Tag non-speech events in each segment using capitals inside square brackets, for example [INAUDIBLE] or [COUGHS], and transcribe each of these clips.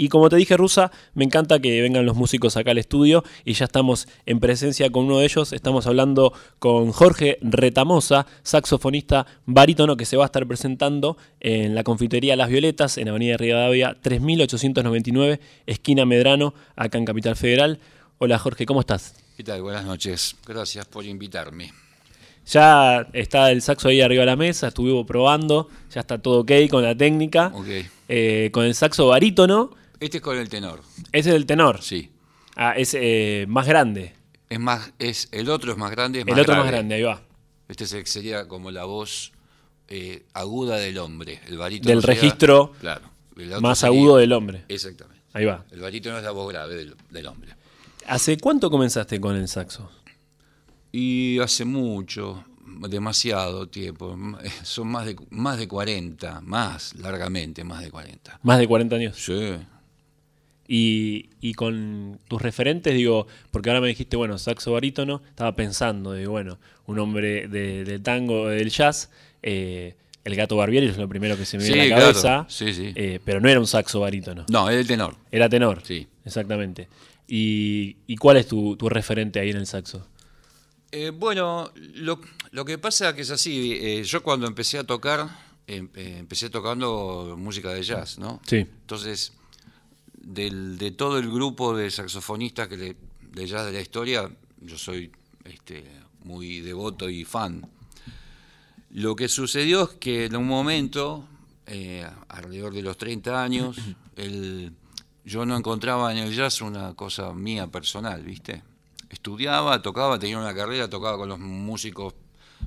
Y como te dije, Rusa, me encanta que vengan los músicos acá al estudio y ya estamos en presencia con uno de ellos. Estamos hablando con Jorge Retamosa, saxofonista barítono que se va a estar presentando en la confitería Las Violetas, en Avenida Rivadavia 3899, esquina Medrano, acá en Capital Federal. Hola Jorge, ¿cómo estás? ¿Qué tal? Buenas noches. Gracias por invitarme. Ya está el saxo ahí arriba de la mesa, estuve probando, ya está todo ok con la técnica. Ok. Eh, con el saxo barítono. Este es con el tenor. Ese es el tenor. Sí. Ah, es eh, más grande. Es más, es, el otro es más grande, es más el otro grave. más grande, ahí va. Este se- sería como la voz eh, aguda del hombre. El barítono Del registro claro. Más sería- agudo del hombre. Exactamente. Ahí va. El barítono es la voz grave del, del hombre. ¿Hace cuánto comenzaste con el saxo? Y hace mucho, demasiado tiempo. eh, Son más de, más de 40, más largamente, más de 40. Más de 40 años. Sí. Y, y con tus referentes, digo, porque ahora me dijiste, bueno, saxo barítono, estaba pensando, digo, bueno, un hombre de- del tango, del jazz, eh, el gato Barbieri es lo primero que se me viene Sí, a la cabeza, claro. Sí, sí. eh, pero no era un saxo barítono, No, es el tenor. era tenor. Sí. Exactamente. ¿Y, y cuál es tu, tu referente ahí en el saxo? Eh, bueno, lo, lo que pasa que es así, eh, yo cuando empecé a tocar, em- empecé tocando música de jazz, ¿no? Sí. Entonces, del- de todo el grupo de saxofonistas que le- de jazz de la historia, yo soy este, muy devoto y fan. Lo que sucedió es que en un momento, eh, alrededor de los 30 años, [COUGHS] el- yo no encontraba en el jazz una cosa mía personal, ¿viste? Estudiaba, tocaba, tenía una carrera, tocaba con los músicos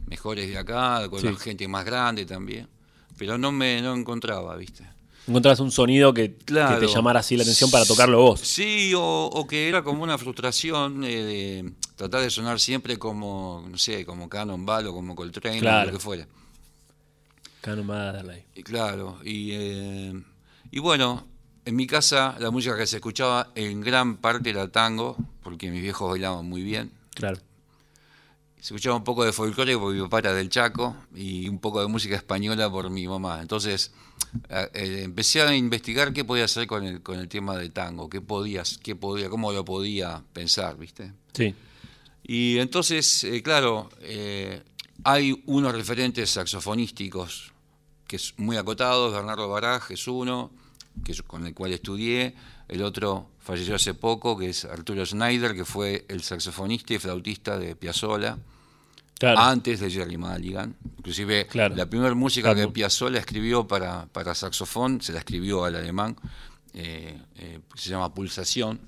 mejores de acá, con Sí. la gente más grande también, pero no me no encontraba, ¿viste? Encontrabas un sonido que, te llamara así la atención para tocarlo vos. Sí, o, o que era como una frustración eh, de tratar de sonar siempre como, no sé, como Cannonball o como Coltrane Claro. o lo que fuera. Maderley. Y claro, y, eh, y bueno, en mi casa la música que se escuchaba en gran parte era tango, porque mis viejos bailaban muy bien. Claro. Se escuchaba un poco de folclore porque mi papá era del Chaco y un poco de música española por mi mamá. Entonces eh, empecé a investigar qué podía hacer con el, con el tema del tango, qué podías, qué podía, cómo lo podía pensar, ¿viste? Sí. Y entonces, eh, claro, eh, hay unos referentes saxofonísticos que es muy acotados, Bernardo Baraj es uno, que es con el cual estudié, el otro falleció hace poco, que es Arturo Schneider, que fue el saxofonista y flautista de Piazzolla, Claro. antes de Jerry Mulligan. Inclusive Claro. la primera música Claro. que Piazzolla escribió para, para saxofón, se la escribió al alemán, eh, eh, se llama Pulsación.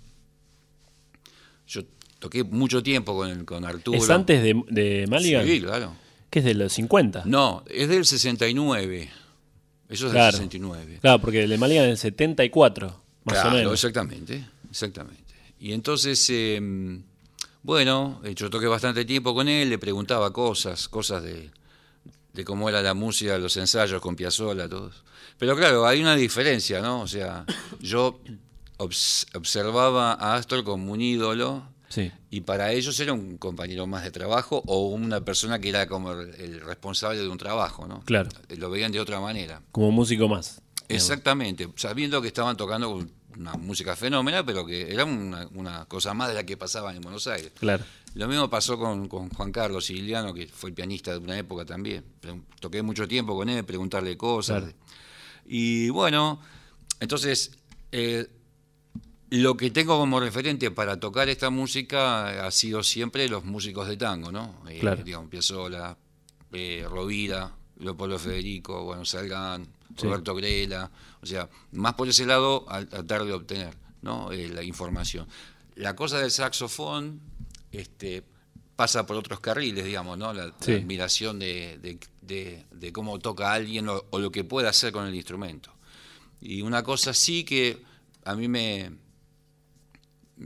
Yo toqué mucho tiempo con, el- con Arturo. ¿Es antes de, de Mulligan? Sí, claro. Que es de los 50. No, es del 69. Eso es del 69. Claro, porque el de Mulligan es del 74, más Claro, o menos. Exactamente, exactamente. Y entonces, eh, bueno, eh, yo toqué bastante tiempo con él, le preguntaba cosas, cosas de, de cómo era la música, los ensayos con Piazzolla, todos. Pero claro, hay una diferencia, ¿no? O sea, yo obs- observaba a Astor como un ídolo Sí. y para ellos era un compañero más de trabajo o una persona que era como el, el responsable de un trabajo, ¿no? Claro. Lo veían de otra manera. Como músico más. digamos. Exactamente, sabiendo que estaban tocando una música fenómena, pero que era una, una cosa más de la que pasaban en Buenos Aires. Claro. Lo mismo pasó con, con Juan Carlos Siciliano, que fue el pianista de una época también. Toqué mucho tiempo con él, preguntarle cosas. Claro. Y bueno, entonces, eh, lo que tengo como referente para tocar esta música ha sido siempre los músicos de tango, ¿no? Eh, Claro. Digamos, Piazzolla, eh, Rovira, Leopoldo Federico, bueno, Salgán, Sí. Roberto Grela, o sea, más por ese lado al tratar de obtener ¿no? Eh, la información. La cosa del saxofón este, pasa por otros carriles, digamos, ¿no? La, admiración de, de- de- de cómo toca alguien o, o lo que puede hacer con el instrumento. Y una cosa sí que a mí me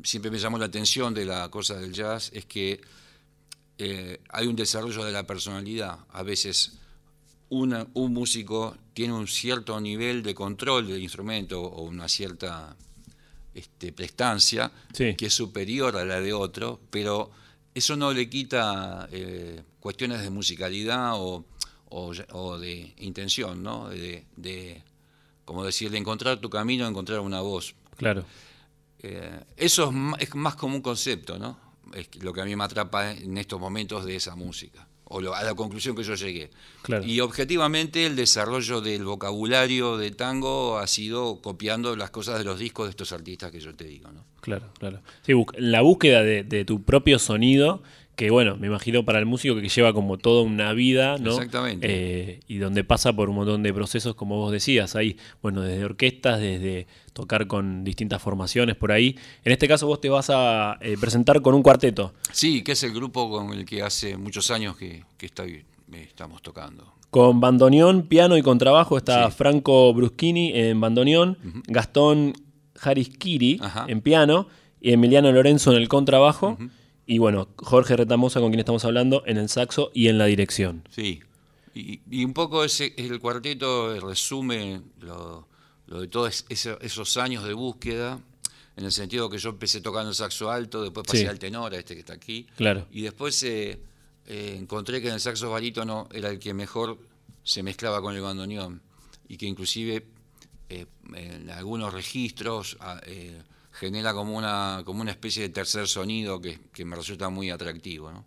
siempre me llamó la atención de la cosa del jazz es que eh, hay un desarrollo de la personalidad. A veces una- un músico tiene un cierto nivel de control del instrumento o una cierta este, prestancia Sí. que es superior a la de otro, pero eso no le quita eh, cuestiones de musicalidad o, o ya- o de intención, ¿no? De, de, como decir, de encontrar tu camino, encontrar una voz. Claro. Eh, eso es es más como un concepto, ¿no? Es lo que a mí me atrapa en estos momentos de esa música, o lo- a la conclusión que yo llegué. Claro. Y objetivamente el desarrollo del vocabulario de tango ha sido copiando las cosas de los discos de estos artistas que yo te digo, ¿no? Claro, claro. Sí, la búsqueda de, de tu propio sonido, que bueno, me imagino para el músico que lleva como toda una vida, ¿no? Exactamente. Eh, y donde pasa por un montón de procesos, como vos decías, ahí, bueno, desde orquestas, desde tocar con distintas formaciones por ahí. En este caso vos te vas a eh, presentar con un cuarteto, Sí, que es el grupo con el que hace muchos años que, que eh, estamos tocando. con bandoneón, piano y contrabajo. Está Sí. Franco Bruschini en bandoneón, Gastón Jariskiri Ajá. en piano y Emiliano Lorenzo en el contrabajo. Y bueno, Jorge Retamosa, con quien estamos hablando, en el saxo y en la dirección. Sí, y, y un poco ese, el cuarteto resume lo, lo de todos eso- esos años de búsqueda, en el sentido que yo empecé tocando el saxo alto, después pasé Sí. al tenor, a este que está aquí, Claro. y después eh, eh, encontré que en el saxo barítono era el que mejor se mezclaba con el bandoneón, y que inclusive eh, en algunos registros eh, genera como una, como una especie de tercer sonido que, que me resulta muy atractivo. ¿no?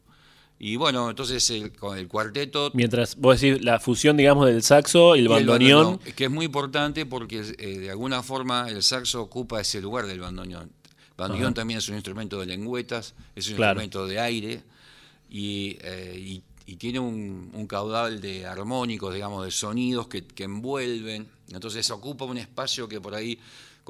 Y bueno, entonces el, con el cuarteto... Mientras vos decís la fusión, digamos, del saxo y el y el bandoneón. que es muy importante porque eh, de alguna forma el saxo ocupa ese lugar del bandoneón. El bandoneón Ajá. también es un instrumento de lengüetas, es un Claro. instrumento de aire y, eh, y- y tiene un, un caudal de armónicos, digamos, de sonidos que, que envuelven. Entonces ocupa un espacio que por ahí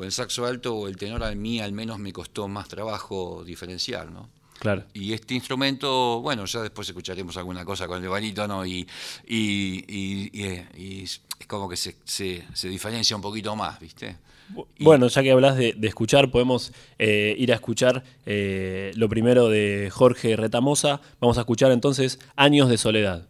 con el saxo alto o el tenor a mí al menos me costó más trabajo diferenciar, ¿no? Claro. Y este instrumento, bueno, ya después escucharemos alguna cosa con el barítono y, y, y- y, y es como que se, se, se diferencia un poquito más, ¿viste? Bueno, ya que hablas de, de escuchar, podemos eh, ir a escuchar eh, lo primero de Jorge Retamosa. Vamos a escuchar entonces Años de Soledad.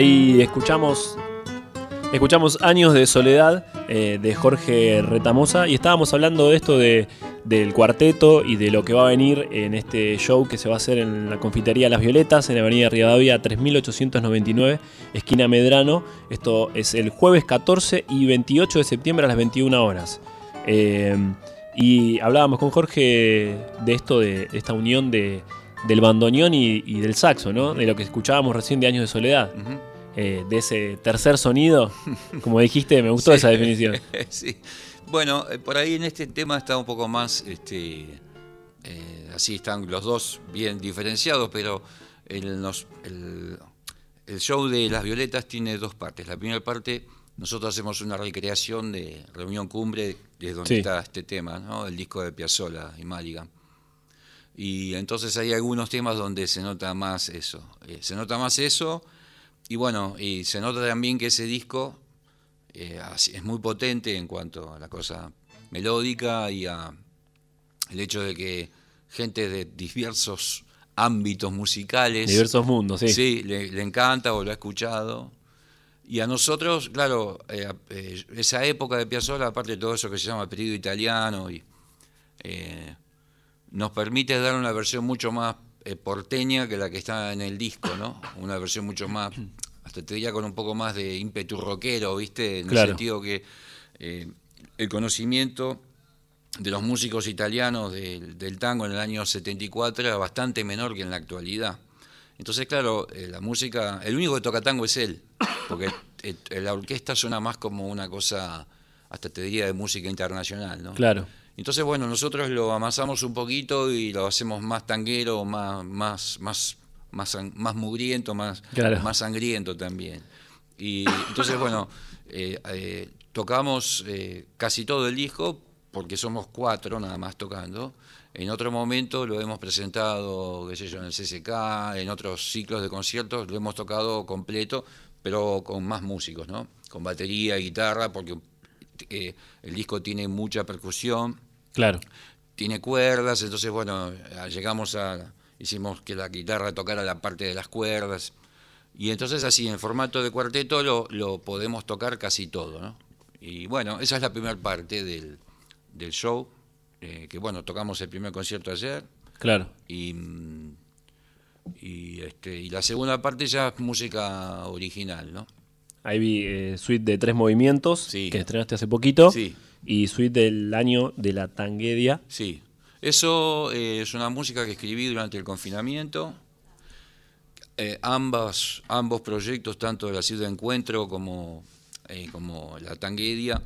Ahí escuchamos Escuchamos Años de Soledad eh, de Jorge Retamosa y estábamos hablando de esto de, del cuarteto y de lo que va a venir en este show que se va a hacer en la confitería Las Violetas en la avenida Rivadavia 3899, esquina Medrano. Esto es el jueves 14 y 28 de septiembre a las 21 horas. Eh, y hablábamos con Jorge de esto, de esta unión de, del bandoneón y, del saxo, ¿no? De lo que escuchábamos recién de Años de Soledad. Eh, de ese tercer sonido. Como dijiste, me gustó [LAUGHS] esa definición. [LAUGHS] sí. Bueno, eh, por ahí en este tema está un poco más, este, eh, así están los dos bien diferenciados, pero el, el, show de Las Violetas tiene dos partes. La primera parte, nosotros hacemos una recreación de Reunión Cumbre, de donde está este tema, ¿no? el disco de Piazzolla y Maligan. Y entonces hay algunos temas donde se nota más eso. se nota más eso y bueno, y se nota también que ese disco eh, es muy potente en cuanto a la cosa melódica y a el hecho de que gente de diversos ámbitos musicales. Diversos mundos, sí. Sí, le, encanta o lo ha escuchado. Y a nosotros, claro, eh, eh, esa época de Piazzolla, aparte de todo eso que se llama periodo italiano, y, nos permite dar una versión mucho más porteña que la que está en el disco, ¿no? Una versión mucho más hasta te diría con un poco más de ímpetu rockero, ¿viste? En el sentido que eh, el conocimiento de los músicos italianos del, tango en el año 74 era bastante menor que en la actualidad. Entonces, claro, eh, la música, el único que toca tango es él, porque eh, la orquesta suena más como una cosa, hasta te diría, de música internacional, ¿no? Claro. Entonces, bueno, nosotros lo amasamos un poquito y lo hacemos más tanguero, más, más, más más, más mugriento, más, más sangriento también. Y entonces, bueno, eh, eh, tocamos eh, casi todo el disco, porque somos cuatro nada más tocando. En otro momento lo hemos presentado, qué sé yo, en el CCK, en otros ciclos de conciertos, lo hemos tocado completo, pero con más músicos, ¿no? Con batería, guitarra, porque el disco tiene mucha percusión. Claro. Tiene cuerdas, entonces, bueno, llegamos a hicimos que la guitarra tocara la parte de las cuerdas. Y entonces así, en formato de cuarteto lo, lo podemos tocar casi todo. ¿no? Y bueno, esa es la primera parte del, del show, eh, que bueno, tocamos el primer concierto ayer. Claro. Y, y, este, y la segunda parte ya es música original, ¿no? Ahí vi eh, suite de tres movimientos que estrenaste hace poquito. Sí. Y suite del año de la tanguedia. Sí. Eso eh, es una música que escribí durante el confinamiento. Eh, ambas, ambos proyectos, tanto de la ciudad de encuentro como, eh, como la tanguedia,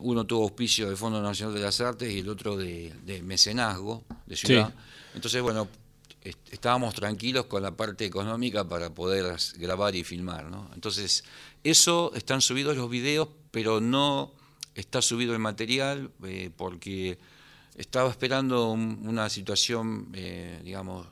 uno tuvo auspicio del Fondo Nacional de las Artes y el otro de, mecenazgo de ciudad. Entonces, bueno, estábamos tranquilos con la parte económica para poder grabar y filmar. ¿no? Entonces, eso están subidos los videos, pero no está subido el material porque estaba esperando una situación, eh, digamos,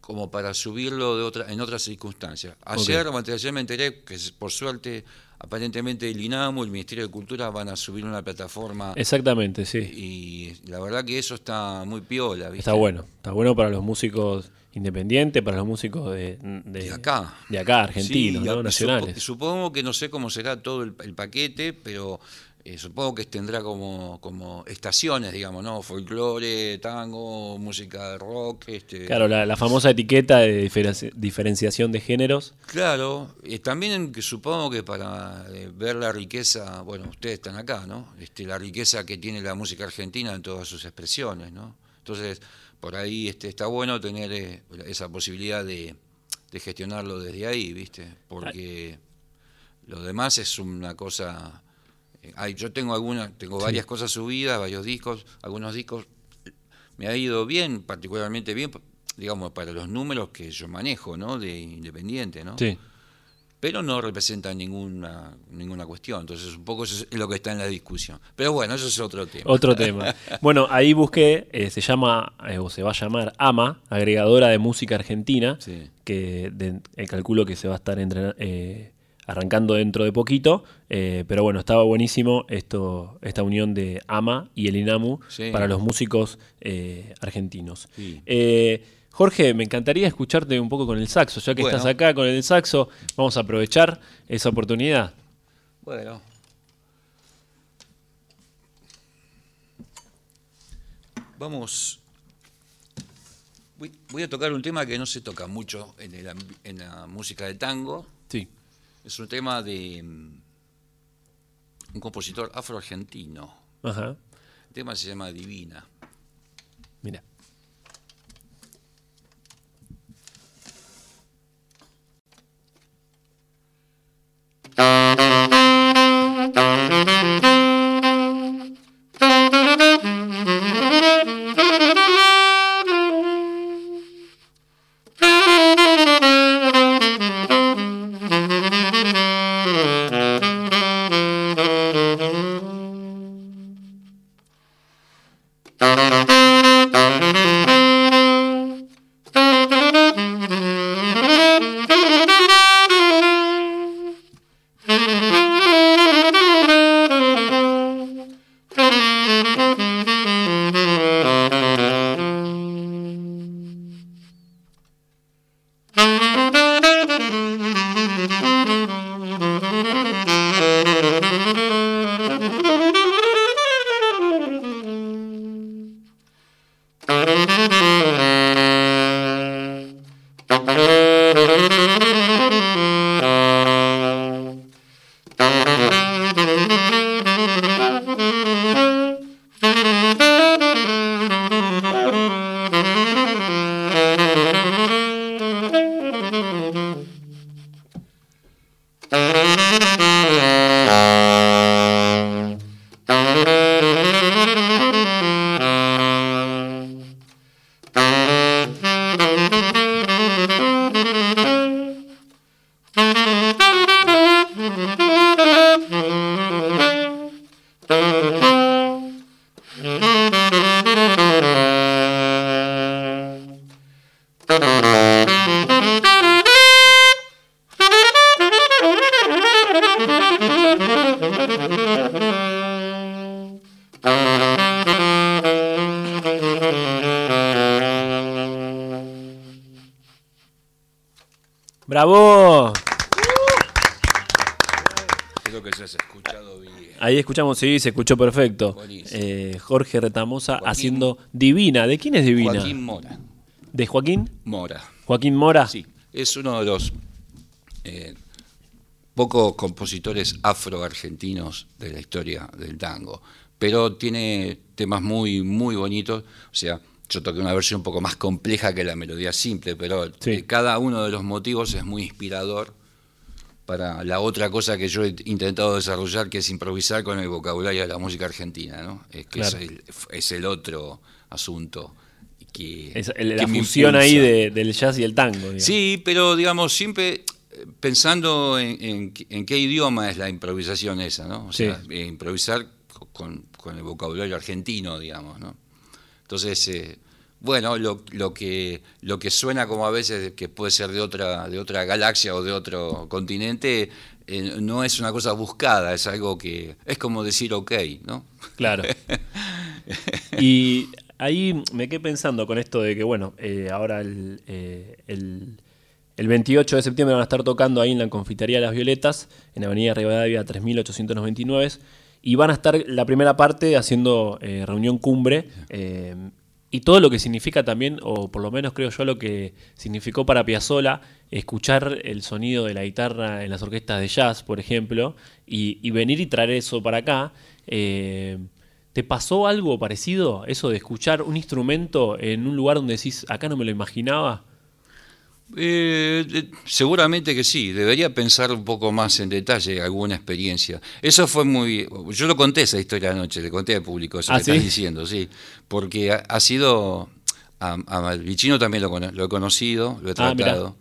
como para subirlo de otra, en otras circunstancias. Ayer, ayer me enteré que por suerte, aparentemente el INAMU, el Ministerio de Cultura van a subir una plataforma. Exactamente, sí. Y la verdad que eso está muy piola. Está bueno, está bueno para los músicos independientes, para los músicos de, de, acá. De acá, argentinos, nacionales. Supongo que no sé cómo será todo el paquete, pero eh, supongo que tendrá como, como estaciones, digamos, ¿no? Folclore, tango, música de rock. Este... Claro, la, famosa etiqueta de diferenciación de géneros. Claro, también que supongo que para eh, ver la riqueza, bueno, ustedes están acá, ¿no? Este, la riqueza que tiene la música argentina en todas sus expresiones, ¿no? Entonces, por ahí este, está bueno tener eh, esa posibilidad de, de gestionarlo desde ahí, ¿viste? Porque lo demás es una cosa yo tengo algunas, tengo varias cosas subidas, varios discos, algunos discos me ha ido bien, particularmente bien, digamos, para los números que yo manejo, ¿no? De independiente, ¿no? Sí. Pero no representan ninguna, ninguna cuestión. Entonces, un poco eso es lo que está en la discusión. Pero bueno, eso es otro tema. Otro [LAUGHS] tema. bueno, ahí busqué, eh, se llama, eh, o se va a llamar AMA, agregadora de música argentina, que el calculo que se va a estar entrenando. Arrancando dentro de poquito, eh, pero bueno, estaba buenísimo esto, esta unión de AMA y el INAMU para los músicos eh, argentinos. Eh, Jorge, me encantaría escucharte un poco con el saxo, ya que Bueno. estás acá con el saxo, vamos a aprovechar esa oportunidad. Bueno. Vamos. Voy, voy a tocar un tema que no se toca mucho en, el en la música de tango. Sí. Es un tema de mm, un compositor afro-argentino. Ajá. El tema se llama Divina. Mira. ¡Bravo! Creo que se has escuchado bien. Ahí escuchamos, sí, se escuchó perfecto. Eh, Jorge Retamosa Joaquín- haciendo Divina. ¿De quién es Divina? Joaquín Mora. ¿De Joaquín? Mora. Joaquín Mora. Sí, es uno de los eh, pocos compositores afro-argentinos de la historia del tango, pero tiene temas muy, muy bonitos. O sea, yo toqué una versión un poco más compleja que la melodía simple, pero Sí. cada uno de los motivos es muy inspirador para la otra cosa que yo he intentado desarrollar, que es improvisar con el vocabulario de la música argentina, ¿no? Es que Claro. es, el, es el otro asunto que, Es el- que la fusión ahí de- del jazz y el tango. digamos. Sí, pero digamos, siempre eh, pensando en, en- en qué idioma es la improvisación esa, ¿no? O sea, Sí. eh, improvisar co- con, con el vocabulario argentino, digamos, ¿no? Entonces, eh, bueno, lo, lo que, lo que suena como a veces que puede ser de otra, de otra galaxia o de otro continente, eh, no es una cosa buscada, es algo que es como decir ok, ¿no? Claro. [LAUGHS] y ahí me quedé pensando con esto de que, bueno, eh, ahora el, eh, el, el 28 de septiembre van a estar tocando ahí en la Confitería de las Violetas, en Avenida Rivadavia 3899, y van a estar la primera parte haciendo eh, reunión cumbre. eh, y todo lo que significa también, o por lo menos creo yo lo que significó para Piazzolla, escuchar el sonido de la guitarra en las orquestas de jazz, por ejemplo, y, y venir y traer eso para acá. eh, ¿Te pasó algo parecido? Eso de escuchar un instrumento en un lugar donde decís, acá no me lo imaginaba. Eh, seguramente que sí, debería pensar un poco más en detalle alguna experiencia. Eso fue muy... Yo lo conté esa historia anoche, le conté al público eso ¿Ah, que sí? estás diciendo, sí, porque ha, ha sido... A, a Vicino también lo, he conocido, lo he Ah, tratado.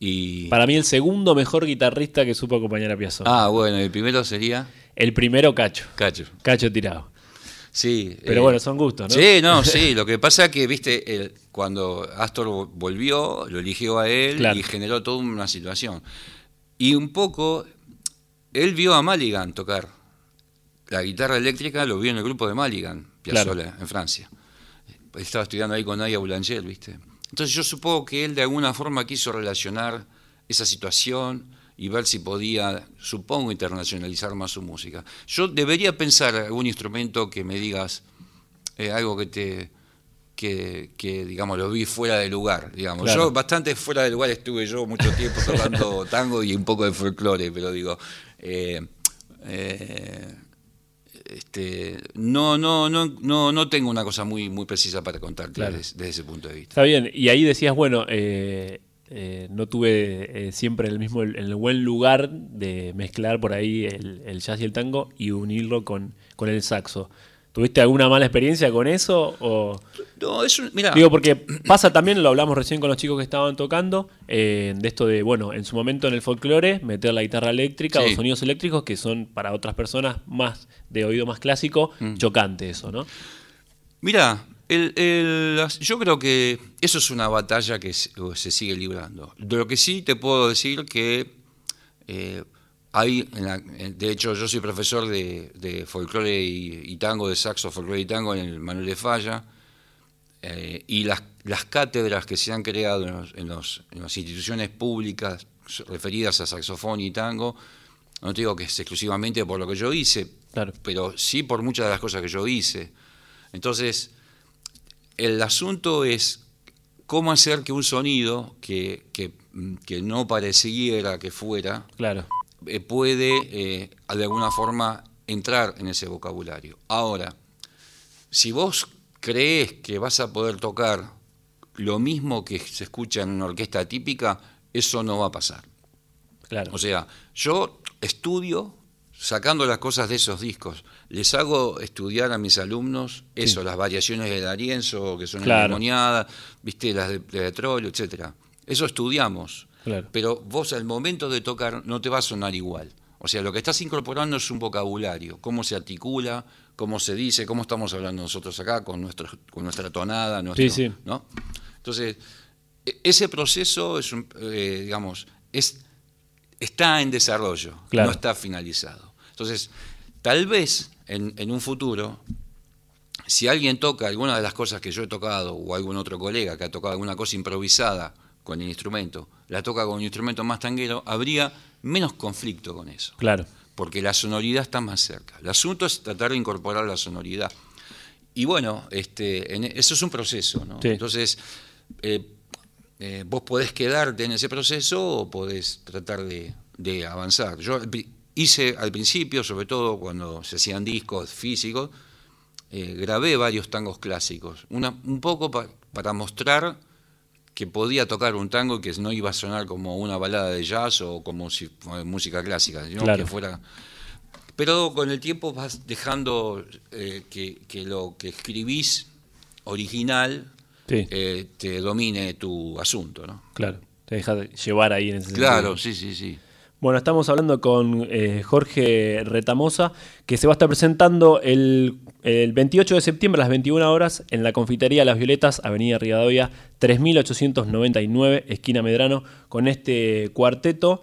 y, Para mí el segundo mejor guitarrista que supo acompañar a Piazzolla. ah, bueno, el primero sería El primero Cacho. Cacho. Cacho tirado. Sí. Pero eh, bueno, son gustos, ¿no? Sí, no, sí. Lo que pasa es que, viste, el- cuando Astor vo- volvió, lo eligió a él Claro. y generó toda una situación. Y un poco, él vio a Maligan tocar. La guitarra eléctrica lo vio en el grupo de Maligan, Piazzolla, en Francia. Estaba estudiando ahí con Nadia Boulanger, viste. Entonces yo supongo que él de alguna forma quiso relacionar esa situación y ver si podía, supongo, internacionalizar más su música. Yo debería pensar algún instrumento que me digas eh, algo que te que, que, digamos lo vi fuera de lugar digamos Claro. yo bastante fuera de lugar estuve yo mucho tiempo [LAUGHS] tocando tango y un poco de folclore pero digo eh, eh, este, no, no, no, no, no tengo una cosa muy, muy precisa para contarte Claro. desde, desde ese punto de vista. Está bien, y ahí decías, bueno, eh, eh, no tuve eh, siempre el mismo, en el buen lugar de mezclar por ahí el, el jazz y el tango y unirlo con, con el saxo. ¿Tuviste alguna mala experiencia con eso? O, No, es un, mira, digo, porque pasa también, lo hablamos recién con los chicos que estaban tocando, eh, de esto de, bueno, en su momento en el folclore, meter la guitarra eléctrica Sí. o sonidos eléctricos que son para otras personas más de oído más clásico, Mm. chocante eso, ¿no? Mira, el- yo creo que eso es una batalla que se, se sigue librando. De lo que sí te puedo decir que eh, hay, en la- en- de hecho yo soy profesor de, de folclore y, y tango, de saxo, folclore y tango en el Manuel de Falla, eh, y las, las cátedras que se han creado en, los- en los- en las instituciones públicas referidas a saxofón y tango, no te digo que es exclusivamente por lo que yo hice, Claro. pero sí por muchas de las cosas que yo hice. Entonces, el asunto es cómo hacer que un sonido que, que, que no pareciera que fuera, Claro, eh, puede eh, de alguna forma entrar en ese vocabulario. Ahora, si vos crees que vas a poder tocar lo mismo que se escucha en una orquesta típica, eso no va a pasar. claro. O sea, yo estudio sacando las cosas de esos discos. Les hago estudiar a mis alumnos eso, las variaciones de D'Arienzo, que son Claro. viste, las de, de Troilo, etcétera. Eso estudiamos. Claro. Pero vos al momento de tocar no te va a sonar igual. O sea, lo que estás incorporando es un vocabulario, cómo se articula, cómo se dice, cómo estamos hablando nosotros acá con, nuestro, con nuestra tonada, nuestro, Sí, sí. ¿no? Entonces, e- ese proceso es, un, eh, digamos, es, está en desarrollo, Claro. no está finalizado. Entonces, tal vez en, en un futuro, si alguien toca alguna de las cosas que yo he tocado, o algún otro colega que ha tocado alguna cosa improvisada con el instrumento, la toca con un instrumento más tanguero, habría menos conflicto con eso Claro. porque la sonoridad está más cerca. El asunto es tratar de incorporar la sonoridad. Y bueno, este, en- eso es un proceso, ¿no? Sí. Entonces, eh, eh, vos podés quedarte en ese proceso o podés tratar de, de avanzar. Yo hice al principio, sobre todo cuando se hacían discos físicos, eh, grabé varios tangos clásicos, una, un poco pa- para mostrar que podía tocar un tango que no iba a sonar como una balada de jazz o como si música clásica, sino Claro. que fuera... Pero con el tiempo vas dejando eh, que, que lo que escribís original Sí, eh, te domine tu asunto, ¿no? claro. Te deja de llevar ahí en ese sentido. Claro, sí, sí, sí. Bueno, estamos hablando con eh, Jorge Retamosa, que se va a estar presentando el, el 28 de septiembre a las 21 horas en la Confitería Las Violetas, Avenida Rivadavia, 3899, esquina Medrano, con este cuarteto.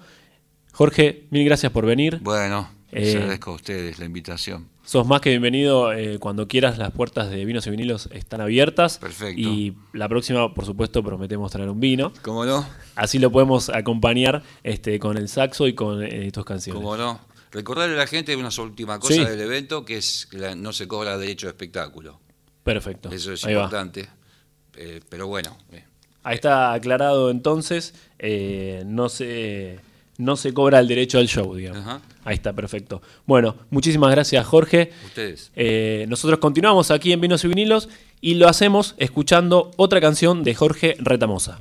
Jorge, mil gracias por venir. Bueno, les Eh, agradezco a ustedes la invitación. Sos más que bienvenido eh, cuando quieras, las puertas de vinos y vinilos están abiertas. Perfecto. Y la próxima, por supuesto, prometemos traer un vino. ¿Cómo no? Así lo podemos acompañar este, con el saxo y con eh, tus canciones. ¿Cómo no? Recordarle a la gente una última cosa Sí. del evento, que es que la- no se cobra derecho de espectáculo. Perfecto. Eso es Ahí importante. Eh, pero bueno, Ahí está aclarado entonces, eh, no, se, no se cobra el derecho al show, digamos. Ajá. Ahí está, perfecto. Bueno, muchísimas gracias Jorge. ustedes. Eh, nosotros continuamos aquí en Vinos y Vinilos y lo hacemos escuchando otra canción de Jorge Retamosa.